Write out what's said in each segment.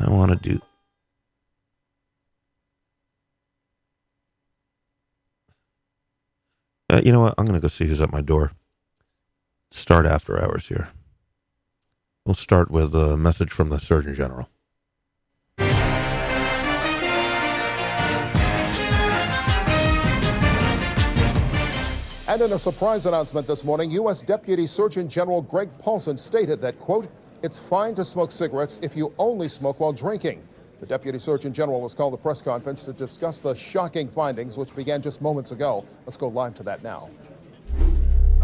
I want to do. Uh, you know what? I'm going to go see who's at my door. Start after hours here. We'll start with a message from the Surgeon General. And in a surprise announcement this morning, U.S. Deputy Surgeon General Greg Paulson stated that, quote, it's fine to smoke cigarettes if you only smoke while drinking. The Deputy Surgeon General has called a press conference to discuss the shocking findings, which began just moments ago. Let's go live to that now.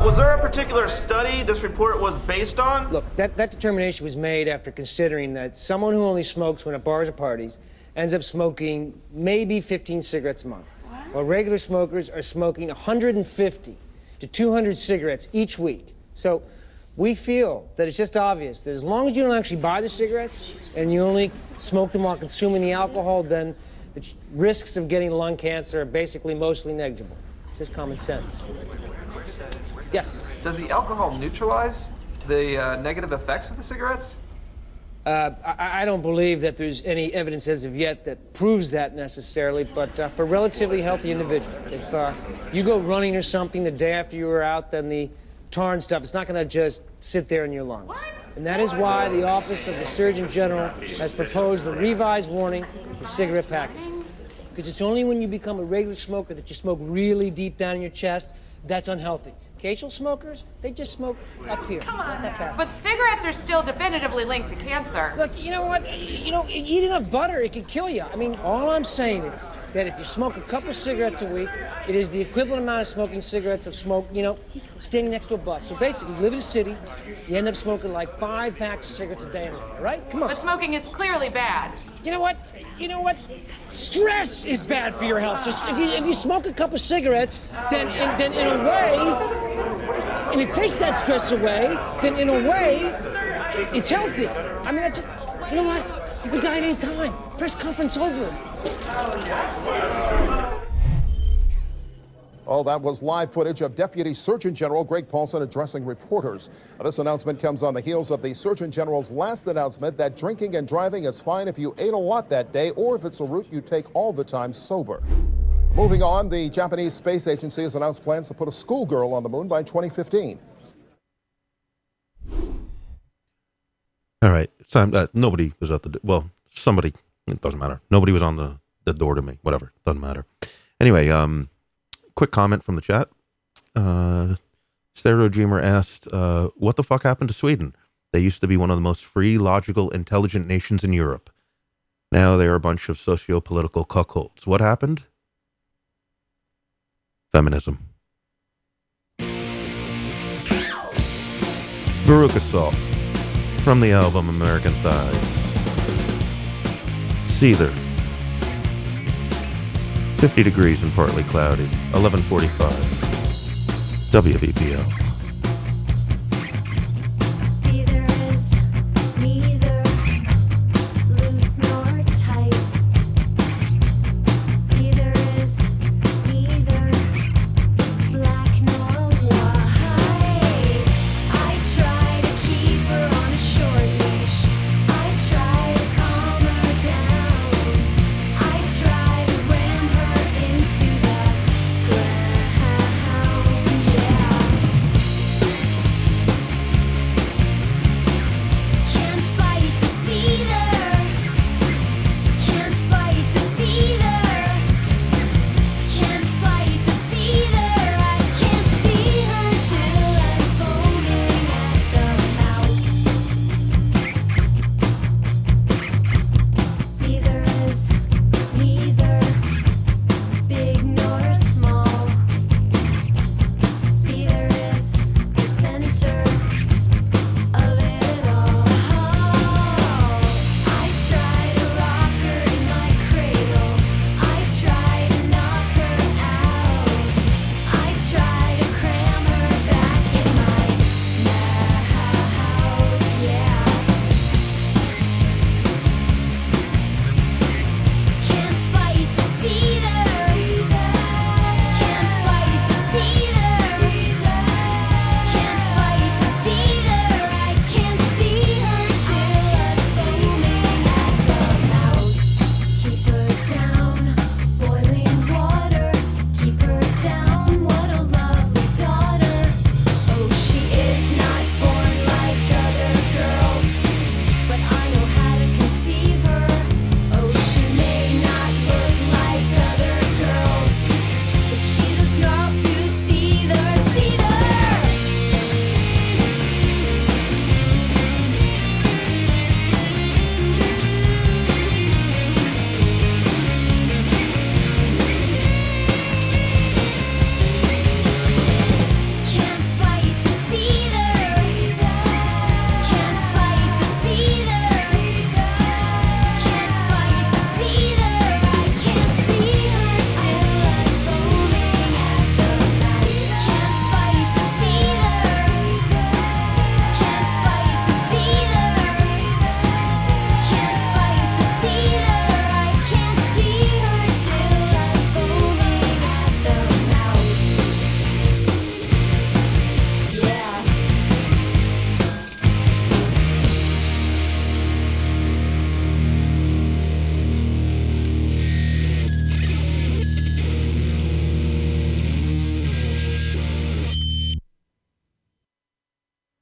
Was there a particular study this report was based on? Look, that, that determination was made after considering that someone who only smokes when at bars or parties ends up smoking maybe 15 cigarettes a month, while regular smokers are smoking 150 to 200 cigarettes each week. So we feel that it's just obvious that as long as you don't actually buy the cigarettes and you only smoke them while consuming the alcohol, then the risks of getting lung cancer are basically mostly negligible. Just common sense. Yes. Does the alcohol neutralize the uh, negative effects of the cigarettes? Uh, I, I don't believe that there's any evidence as of yet that proves that necessarily, but uh, for relatively healthy individuals, if uh, you go running or something the day after you were out, then the tar and stuff, it's not going to just sit there in your lungs. And that is why the Office of the Surgeon General has proposed the revised warning for cigarette packages. Because it's only when you become a regular smoker that you smoke really deep down in your chest that's unhealthy. Occasional smokers, they just smoke up here. Not that. But cigarettes are still definitively linked to cancer. Look, you know what? You know, eat enough butter, it can kill you. I mean, all I'm saying is that if you smoke a couple cigarettes a week, it is the equivalent amount of smoking cigarettes of smoke, you know, standing next to a bus. So basically, you live in a city, you end up smoking like five packs of cigarettes a day, all right? Come on. But smoking is clearly bad. You know what? You know what? Stress is bad for your health. So if you if you smoke a couple cigarettes, then in, then in a way, and it takes that stress away, then in a way, it's healthy. I mean, I just, you know what? You can die at any time. Press conference over. Oh, that was live footage of Deputy Surgeon General Greg Paulson addressing reporters. This announcement comes on the heels of the Surgeon General's last announcement that drinking and driving is fine if you ate a lot that day or if it's a route you take all the time sober. Moving on, the Japanese Space Agency has announced plans to put a schoolgirl on the moon by 2015. All right. Time, uh, nobody was at the, well, somebody, it doesn't matter. Nobody was on the, the door to me. Whatever. Doesn't matter. Anyway, um, quick comment from the chat. Uh, Stereo Dreamer asked, uh, what the fuck happened to Sweden? They used to be one of the most free, logical, intelligent nations in Europe. Now they are a bunch of socio political cuckolds. What happened? Feminism. Veruca Salt from the album American Thighs. Seether. 50 degrees and partly cloudy. 1145. WVPO.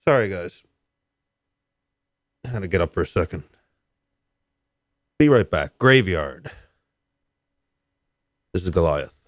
Sorry, guys. I had to get up for a second. Be right back. Graveyard. This is Goliath.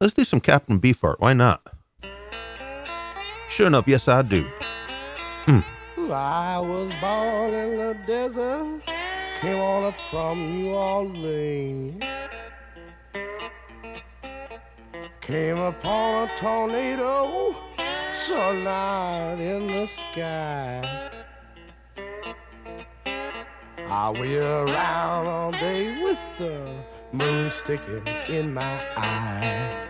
Let's do some Captain Beefheart. Why not? Sure enough, yes, I do. Mm. I was born in the desert, came on up from New Orleans. Came upon a tornado, so loud in the sky. I wheel around all day with the moon sticking in my eye.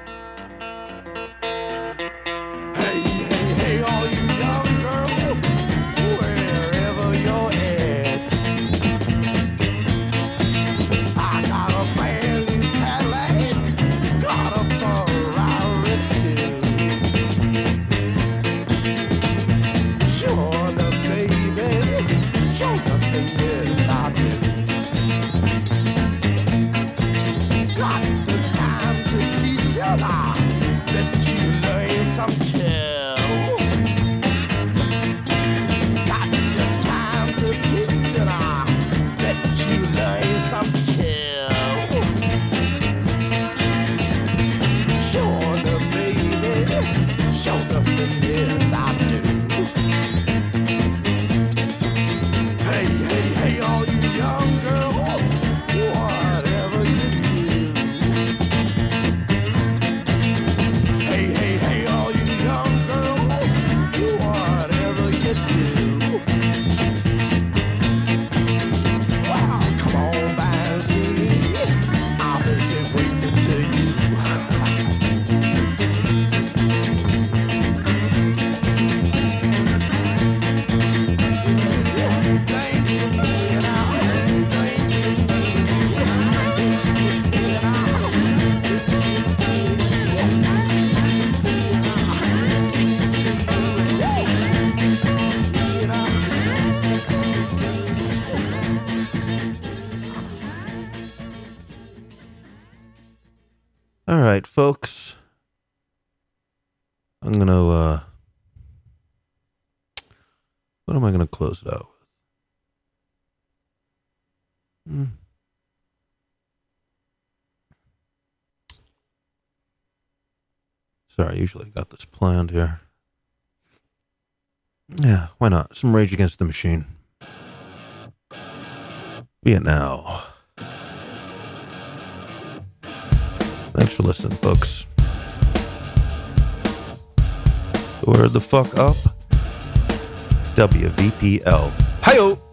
Folks. I'm gonna uh what am I gonna close it out with? Hmm. Sorry, usually got this planned here. Yeah, why not? Some Rage Against the Machine. Be it now. Thanks for listening, folks. Word the fuck up. WVPL. Hi-yo!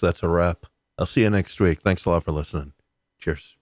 That's a wrap. I'll see you next week. Thanks a lot for listening. Cheers.